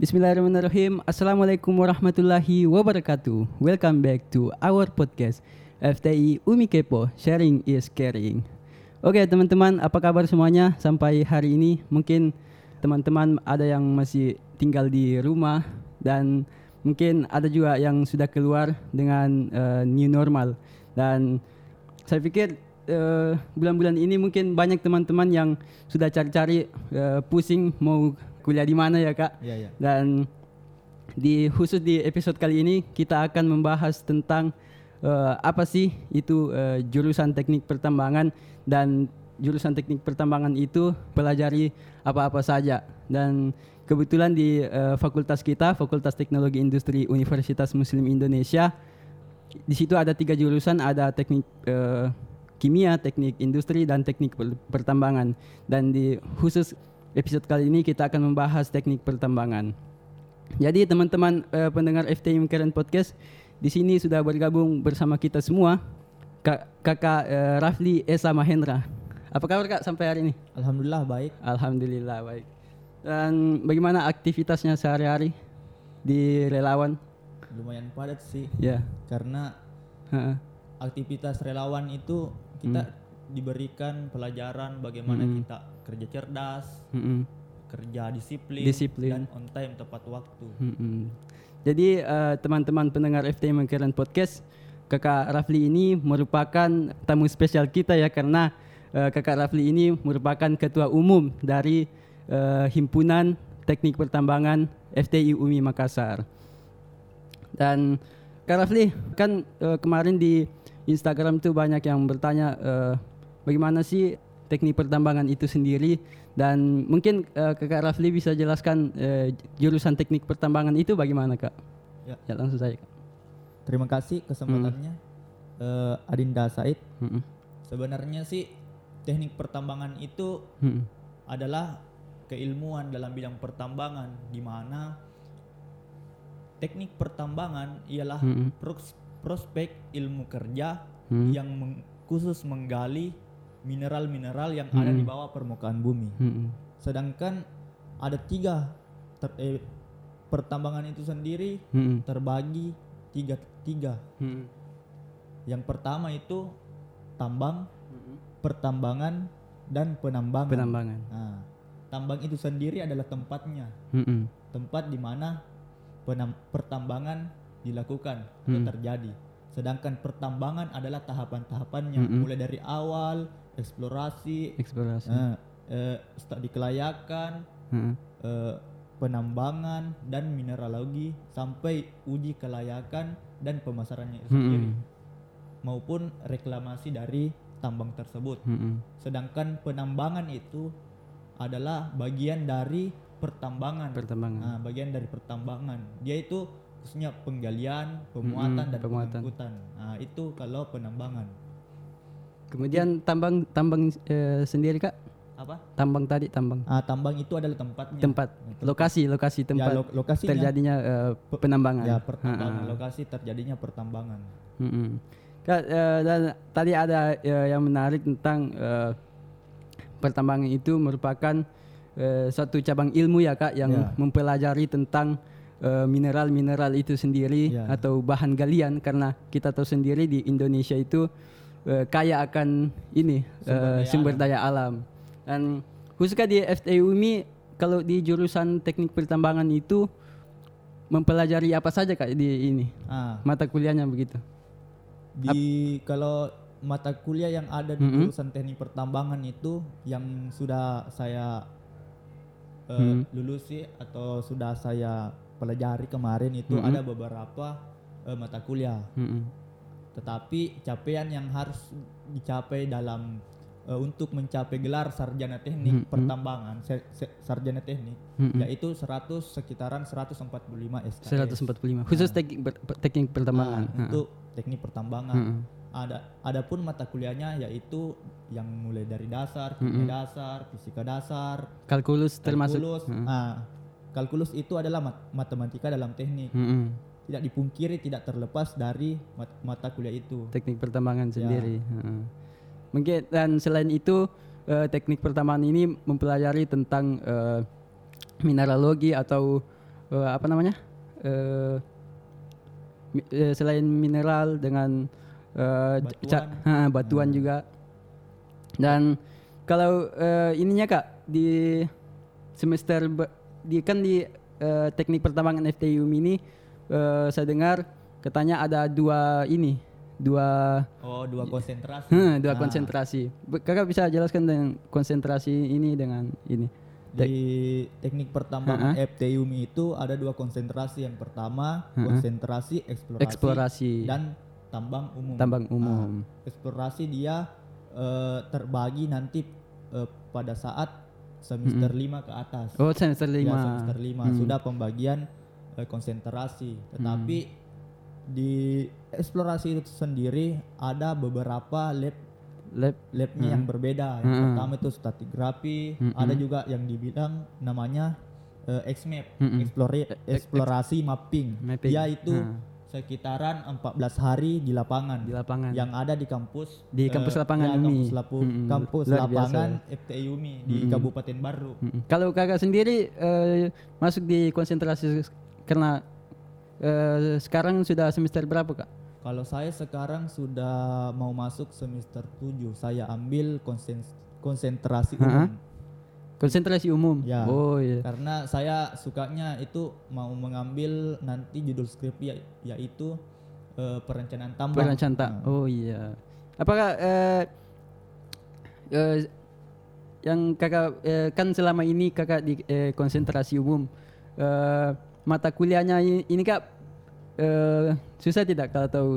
Bismillahirrahmanirrahim. Assalamualaikum warahmatullahi wabarakatuh. Welcome back to our podcast FTI Umi Kepo. Sharing is caring. Oke teman-teman, apa kabar semuanya sampai hari ini? Mungkin teman-teman ada yang masih tinggal di rumah dan mungkin ada juga yang sudah keluar dengan uh, new normal. Dan saya pikir uh, bulan-bulan ini mungkin banyak teman-teman yang sudah cari-cari uh, pusing mau kuliah di mana ya kak. Iya, iya. Dan di khusus di episode kali ini kita akan membahas tentang uh, apa sih itu uh, jurusan teknik pertambangan dan jurusan teknik pertambangan itu pelajari apa-apa saja dan kebetulan di uh, fakultas kita Fakultas Teknologi Industri Universitas Muslim Indonesia di situ ada tiga jurusan ada teknik uh, kimia, teknik industri dan teknik pertambangan dan di khusus episode kali ini kita akan membahas teknik pertambangan. Jadi teman-teman uh, pendengar FTM Keren Podcast di sini sudah bergabung bersama kita semua Kak, kakak uh, Rafli Esa Mahendra. Apa kabar kak sampai hari ini? Alhamdulillah baik. Alhamdulillah baik. Dan bagaimana aktivitasnya sehari-hari di relawan? Lumayan padat sih. Ya. Karena Ha-ha. aktivitas relawan itu kita Hmm. diberikan pelajaran bagaimana Mm-mm. kita kerja cerdas, Mm-mm. kerja disiplin, Disiplin. dan on time tepat waktu. Mm-mm. Jadi eh, teman-teman pendengar FTM Keren Podcast, kakak Rafli ini merupakan tamu spesial kita ya karena eh, kakak Rafli ini merupakan ketua umum dari eh, himpunan teknik pertambangan FTI UMI Makassar. Dan Kak Rafli kan eh, kemarin di Instagram tuh banyak yang bertanya eh, bagaimana sih teknik pertambangan itu sendiri dan mungkin eh, Kakak Rafli bisa jelaskan eh, jurusan teknik pertambangan itu bagaimana Kak? Ya. Ya langsung saja Kak. Terima kasih kesempatannya eh, Adinda Said. Mm-mm. Sebenarnya sih teknik pertambangan itu Mm-mm. adalah keilmuan dalam bidang pertambangan di mana teknik pertambangan ialah pros- prospek ilmu kerja Mm. yang meng- khusus menggali mineral-mineral yang ada di Mm-mm. bawah permukaan bumi. Mm-mm. Sedangkan ada tiga ter- eh, pertambangan itu sendiri Mm-mm. terbagi tiga tiga. Mm-mm. Yang pertama itu tambang, Mm-mm. pertambangan, dan penambangan. Penambangan. Nah, tambang itu sendiri adalah tempatnya, Mm-mm. tempat di mana penam- pertambangan dilakukan atau Hmm. terjadi. Sedangkan pertambangan adalah tahapan-tahapannya, Mm-mm. mulai dari awal eksplorasi, Eksplorasi. eh, eh, studi kelayakan, Mm-mm. eh, penambangan dan mineralogi sampai uji kelayakan dan pemasarannya itu sendiri, Mm-mm. maupun reklamasi dari tambang tersebut. Mm-mm. Sedangkan penambangan itu adalah bagian dari pertambangan. Pertambangan. Nah, bagian dari pertambangan. Dia itu khususnya penggalian, pemuatan Mm-mm, dan pemuatan. pengangkutan. Nah, itu kalau penambangan. Kemudian tambang tambang eh, sendiri Kak? Apa? Tambang tadi tambang. Ah, tambang itu adalah tempatnya. Tempat lokasi lokasi tempat ya, lo- lokasinya. terjadinya eh, Pe- penambangan. Ya, pertambangan. Ha-ha. Lokasi terjadinya pertambangan. Mm-mm. Kak, eh, dan tadi ada eh, yang menarik tentang eh, pertambangan itu merupakan eh, suatu cabang ilmu ya kak yang Ya. mempelajari tentang eh, mineral-mineral itu sendiri Ya. atau bahan galian karena kita tahu sendiri di Indonesia itu eh, kaya akan ini Sumber eh, daya sumber alam. daya alam dan khususnya di FTU UMI kalau di jurusan teknik pertambangan itu mempelajari apa saja kak di ini Ah, mata kuliahnya begitu di kalau mata kuliah yang ada di Mm-mm. jurusan teknik pertambangan itu yang sudah saya eh, Hmm. lulusi atau sudah saya pelajari kemarin itu Mm-mm. ada beberapa eh, mata kuliah. Mm-mm. Tetapi capaian yang harus dicapai dalam eh, untuk mencapai gelar sarjana teknik Mm-mm. pertambangan, se- se- sarjana teknik Mm-mm. yaitu 100 sekitaran 145 SKS. 145 khusus teknik ber- teknik pertambangan. Nah, untuk teknik pertambangan. Mm-mm. Ada adapun mata kuliahnya yaitu yang mulai dari dasar, kimia Mm-mm. dasar, fisika dasar, Kalkulus termasuk. kalkulus. Mm-mm. Ah, kalkulus itu adalah mat- matematika dalam teknik. Mm-mm. Tidak dipungkiri tidak terlepas dari mat- mata kuliah itu. Teknik pertambangan Ya. sendiri. Mm-mm. Mungkin dan selain itu eh, teknik pertambangan ini mempelajari tentang eh, mineralogi atau eh, apa namanya eh, mi- eh, selain mineral dengan ca- Batuan. ha, batuan juga dan kalau eh, ininya kak di semester di kan di eh, teknik pertambangan FTIUM ini eh, saya dengar katanya ada dua ini dua Oh, dua konsentrasi. Hmm, dua Nah, konsentrasi. Kakak bisa jelaskan dengan konsentrasi ini dengan ini. Di teknik pertambangan FT UMI itu ada dua konsentrasi. Yang pertama konsentrasi eksplorasi, Eksplorasi dan tambang umum. tambang Nah, umum. eksplorasi dia eh, terbagi nanti eh, pada saat semester 5 ke atas. Oh, semester Ya, lima. semester 5 sudah pembagian eh, konsentrasi. Tetapi di eksplorasi itu sendiri ada beberapa lab Lab. labnya yang berbeda. Yang pertama itu stratigrafi, ada juga yang dibilang namanya eh, XMAP, explora- eksplorasi mapping. Mapping. Dia itu sekitaran 14 hari di lapangan. Di lapangan. Yang ada di kampus Di eh, kampus lapangan ya, UMI. kampus, lapu- Mm-mm. kampus Luar biasa. lapangan FTI UMI di Kabupaten Baru. Mm-mm. Kalau kakak sendiri eh, masuk di konsentrasi karena eh, sekarang sudah semester berapa kak? Kalau saya sekarang sudah mau masuk semester 7, saya ambil konsen- konsentrasi umum. Konsentrasi umum. Ya. Oh iya. Karena saya sukanya itu mau mengambil nanti judul skripsi ya- yaitu eh, perencanaan tambang. Perencanaan tak. Oh iya. Apakah eh, eh, yang kakak eh, kan selama ini kakak di eh, konsentrasi umum eh, mata kuliahnya i- ini kak eh, susah tidak kalau tahu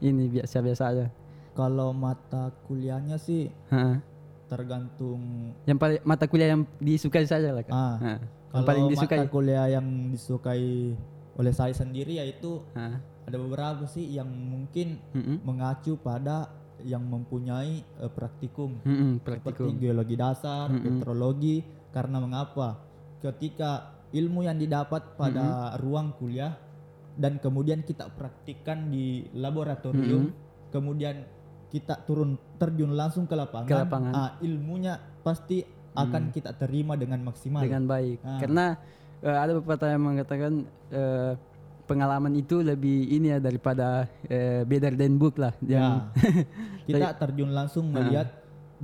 ini biasa-biasa aja. Kalau mata kuliahnya sih Ha. tergantung Yang paling mata kuliah yang disukai saja lah kak. ah Ha. Kalau paling disukai. mata kuliah yang disukai oleh saya sendiri yaitu Ha. ada beberapa sih yang mungkin Mm-mm. mengacu pada yang mempunyai eh, praktikum Mm-mm, seperti praktikum. geologi dasar, petrologi. Karena mengapa? Ketika ilmu yang didapat pada ruang kuliah dan kemudian kita praktikkan di laboratorium, kemudian kita turun terjun langsung ke lapangan, Ke lapangan. ah, ilmunya pasti akan kita terima dengan maksimal. dengan baik. Ah. Karena eh, ada beberapa yang mengatakan eh, pengalaman itu lebih ini ya daripada eh, better than book lah. Yang Ya, kita terjun langsung melihat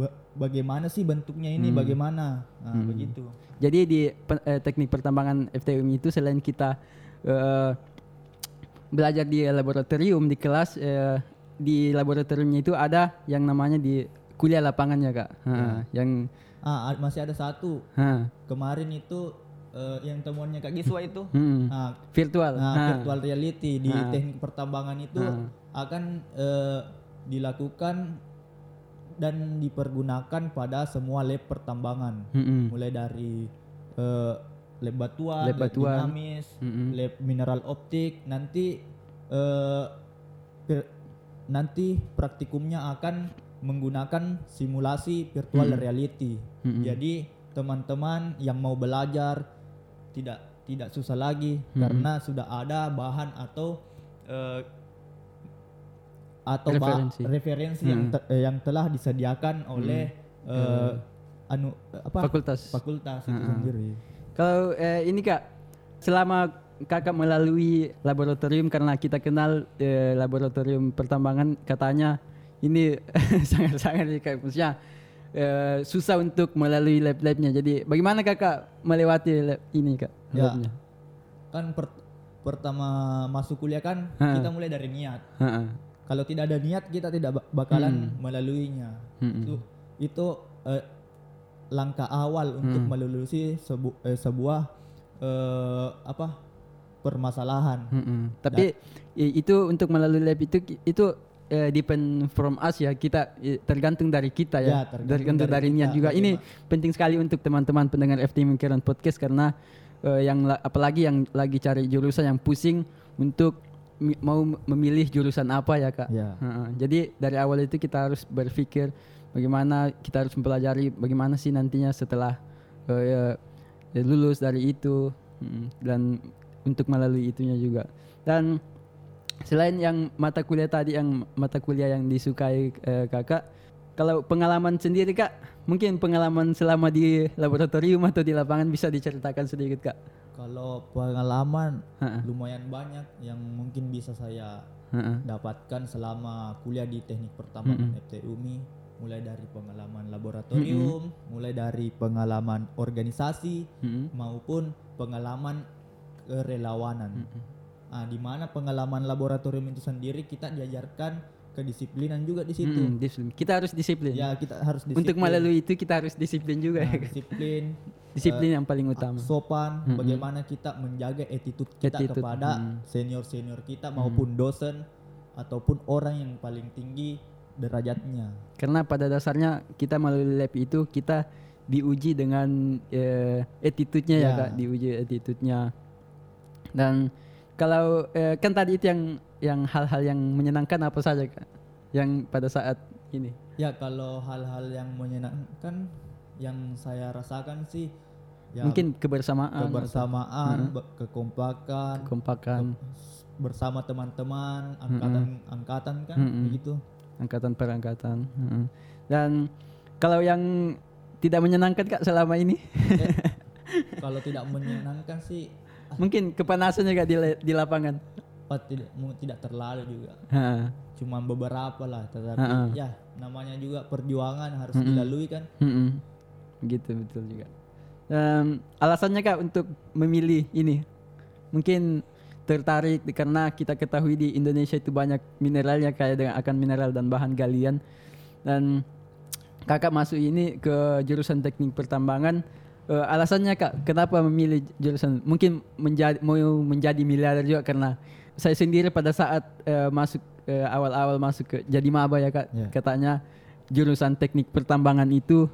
ba- bagaimana sih bentuknya ini, bagaimana, nah, begitu. Jadi di eh, teknik pertambangan FTUM itu selain kita eh, belajar di laboratorium di kelas eh, di laboratoriumnya itu ada yang namanya di kuliah lapangannya kak. Ha, Yang Ah, masih ada satu. Ha, kemarin itu eh, yang temuannya Kak Giswa itu. hmm, Nah, virtual. Nah, Ha. virtual reality di teknik pertambangan itu akan eh, dilakukan dan dipergunakan pada semua lab pertambangan, Mm-mm. mulai dari eh, lab batuan, Lab batuan. dinamis, Mm-mm. lab mineral optik. Nanti eh, pir- nanti praktikumnya akan menggunakan simulasi virtual reality. Mm-mm. Jadi teman-teman yang mau belajar tidak tidak susah lagi karena sudah ada bahan atau eh, atau Referensi. referensi yang te- eh, yang telah disediakan oleh eh, anu eh, apa Fakultas. fakultas itu sendiri. Kalau eh, ini kak, selama kakak melalui laboratorium karena kita kenal eh, laboratorium pertambangan katanya ini sangat-sangat kak maksudnya eh, susah untuk melalui lab-labnya. Jadi bagaimana kakak melewati lab ini kak? Ya. Labnya? Kan per- pertama masuk kuliah kan Ha. kita mulai dari niat. Ha-ha. Kalau tidak ada niat kita tidak ba- bakalan melaluinya. Mm-mm. Itu itu eh, langkah awal untuk melulusi sebu- eh, sebuah eh, apa permasalahan. Mm-mm. Tapi i- itu untuk melalui lab itu itu eh, depend from us ya kita eh, tergantung dari kita ya, Ya, tergantung tergantung dari, dari niat kita, juga ini penting sekali untuk teman-teman pendengar FT Mingkiran Podcast karena eh, yang la- apalagi yang lagi cari jurusan yang pusing untuk mau memilih jurusan apa ya kak? Ya. Jadi dari awal itu kita harus berpikir bagaimana kita harus mempelajari bagaimana sih nantinya setelah eh, eh, lulus dari itu. Mm, dan untuk melalui itunya juga. Dan selain yang mata kuliah tadi yang mata kuliah yang disukai eh, kakak kalau pengalaman sendiri kak mungkin pengalaman selama di laboratorium atau di lapangan bisa diceritakan sedikit kak Kalau pengalaman Ha-ha. lumayan banyak yang mungkin bisa saya Ha-ha. dapatkan selama kuliah di teknik pertambangan FT UMI mulai dari pengalaman laboratorium, mulai dari pengalaman organisasi Mm-mm. maupun pengalaman kerelawanan. Ah, di mana pengalaman laboratorium itu sendiri kita diajarkan kedisiplinan juga di situ. Mm-mm, disiplin. Kita harus disiplin. Ya kita harus disiplin. Untuk melalui itu kita harus disiplin juga. Nah, ya. disiplin, disiplin yang paling utama. sopan, bagaimana kita menjaga attitude kita Attitude, kepada senior-senior kita maupun dosen ataupun orang yang paling tinggi derajatnya. Karena pada dasarnya kita melalui lab itu kita diuji dengan eh, attitude-nya ya Ya. kak, diuji attitude-nya. Dan kalau eh, kan tadi itu yang yang hal-hal yang menyenangkan apa saja kak? Yang pada saat ini. Ya kalau hal-hal yang menyenangkan yang saya rasakan sih ya Mungkin kebersamaan, kebersamaan, be- kekompakan, kompakan, bersama teman-teman, angkatan-angkatan kan begitu. angkatan per angkatan. Mm. Dan kalau yang tidak menyenangkan kak selama ini, Kalau tidak menyenangkan sih mungkin kepanasannya kak di, di lapangan. Apa tidak tidak terlalu juga. Ha. Cuma beberapa lah, tetapi Ha-ha. ya namanya juga perjuangan harus dilalui kan. Mm-mm. Gitu betul juga. Em, alasannya kak untuk memilih ini, mungkin tertarik karena kita ketahui di Indonesia itu banyak mineralnya kaya dengan akan mineral dan bahan galian dan kakak masuk ini ke jurusan teknik pertambangan. Eh, alasannya kak kenapa memilih jurusan mungkin menjadi mau menjadi miliarder juga karena saya sendiri pada saat eh, masuk eh, awal-awal masuk ke jadi maba ya kak Ya. katanya jurusan teknik pertambangan itu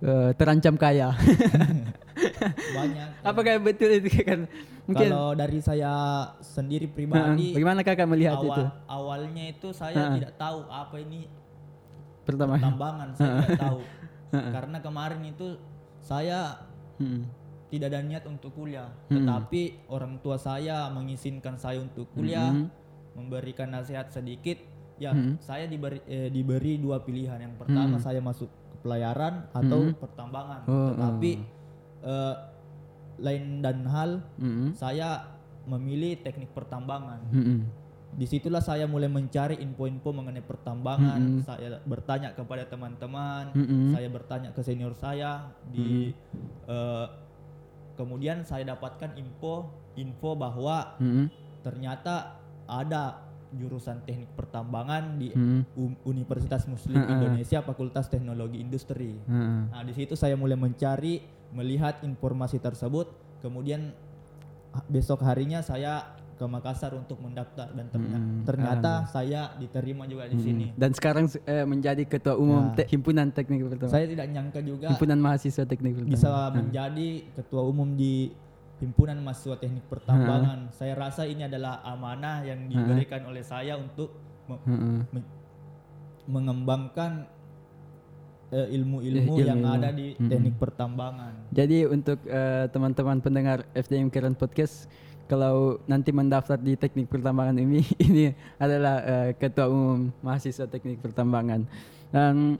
eh, terancam kaya. Banyak. Apakah betul itu kan? Mungkin Kalau dari saya sendiri pribadi bagaimana kakak melihat awal itu awalnya itu saya tidak tahu apa ini pertama? tambangan saya tidak tahu. Karena kemarin itu saya Mm-mm. Tidak ada niat untuk kuliah, tetapi orang tua saya mengizinkan saya untuk kuliah, memberikan nasihat sedikit. Ya, saya diberi eh, diberi dua pilihan. Yang pertama saya masuk ke pelayaran atau pertambangan. Oh, tetapi eh, lain dan hal Mm-mm. saya memilih teknik pertambangan. Mm-mm. Di situlah saya mulai mencari info-info mengenai pertambangan. Saya bertanya kepada teman-teman, Mm-mm. saya bertanya ke senior saya di eh, kemudian saya dapatkan info info bahwa Mm-mm. ternyata ada jurusan teknik pertambangan di. U- Universitas Muslim Indonesia Fakultas Teknologi Industri. Heeh. Nah, di situ saya mulai mencari, melihat informasi tersebut, kemudian besok harinya saya ke Makassar untuk mendaftar dan ternya- ternyata saya diterima juga di sini. Dan sekarang eh, menjadi ketua umum Ya. te- himpunan teknik pertambangan. Saya tidak nyangka juga Himpunan mahasiswa teknik pertambangan. bisa menjadi ketua umum di himpunan mahasiswa teknik pertambangan. Saya rasa ini adalah amanah yang diberikan oleh saya untuk me- Heeh. me- mengembangkan eh, ilmu-ilmu Eh, yang ilmu-ilmu. ada di teknik pertambangan. Jadi untuk eh, teman-teman pendengar FDM Keren Podcast, kalau nanti mendaftar di teknik pertambangan ini, ini adalah eh, ketua umum mahasiswa teknik pertambangan. Dan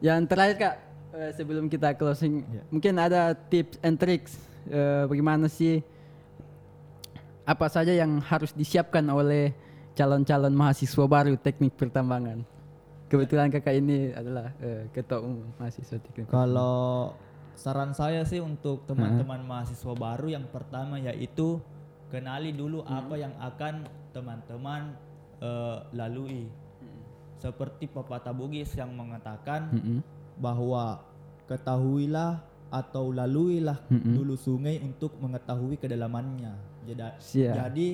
yang terakhir kak, eh, sebelum kita closing, Ya. mungkin ada tips and tricks eh, bagaimana sih apa saja yang harus disiapkan oleh calon-calon mahasiswa baru teknik pertambangan. Kebetulan kakak ini adalah eh, ketua umum mahasiswa teknik. Kalau saran saya sih untuk teman-teman mahasiswa baru yang pertama yaitu kenali dulu apa yang akan teman-teman eh, lalui. Seperti pepatah Bugis yang mengatakan Mm-mm. bahwa ketahuilah atau laluilah dulu sungai untuk mengetahui kedalamannya. Jadi, Siap. jadi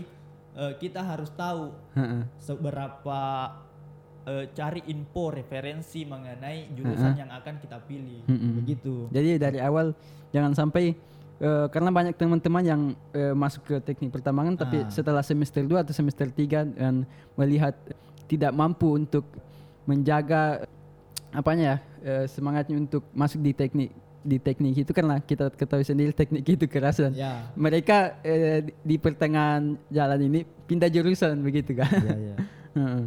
eh, kita harus tahu Heeh. seberapa eh, cari info referensi mengenai jurusan yang akan kita pilih. Mm-mm. Begitu. Jadi dari awal jangan sampai eh, karena banyak teman-teman yang eh, masuk ke teknik pertambangan tapi Ah. setelah semester 2 atau semester 3 dan melihat tidak mampu untuk menjaga apanya ya eh, semangatnya untuk masuk di teknik di teknik itu karena kita ketahui sendiri teknik itu kerasan. Ya. Mereka eh, di- pertengahan jalan ini pindah jurusan begitu kan. ya, ya. Heeh.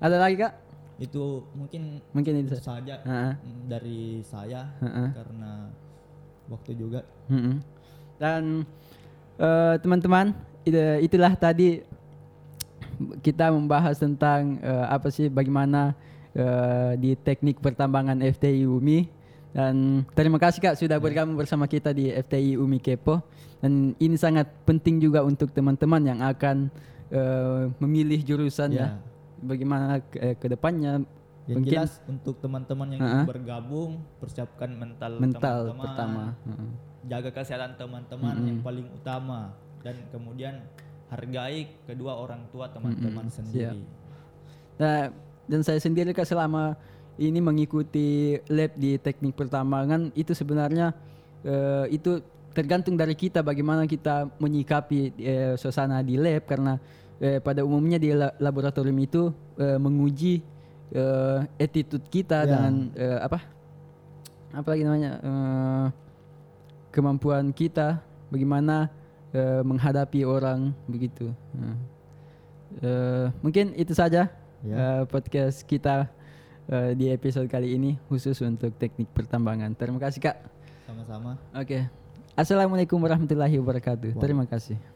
Ada lagi kak? Itu mungkin Mungkin itu. saja Heeh. mm, dari saya Heeh. karena waktu juga. Mm-mm. Dan eh, teman-teman itu- itulah tadi kita membahas tentang eh, apa sih bagaimana eh, di teknik pertambangan FTI UMI dan terima kasih kak sudah bergabung bersama kita di FTI UMI Kepo dan ini sangat penting juga untuk teman-teman yang akan eh, memilih jurusan ya Ya. bagaimana ke, ke depannya Yang mungkin jelas untuk teman-teman yang ingin bergabung, persiapkan mental, mental teman-teman, pertama Heeh. jaga kesehatan teman-teman yang paling utama. Dan kemudian hargai kedua orang tua teman-teman sendiri. Nah, dan saya sendiri kak selama ini mengikuti lab di teknik pertambangan itu sebenarnya eh, itu tergantung dari kita bagaimana kita menyikapi eh, suasana di lab. Karena eh, pada umumnya di la- laboratorium itu eh, menguji eh, attitude kita Ya. dengan eh, apa apa lagi namanya eh, kemampuan kita bagaimana eh, menghadapi orang begitu. Nah. Eh, mungkin itu saja Ya. eh, podcast kita eh, di episode kali ini khusus untuk teknik pertambangan. Terima kasih kak. Sama-sama. Oke. Assalamualaikum warahmatullahi wabarakatuh. Terima kasih.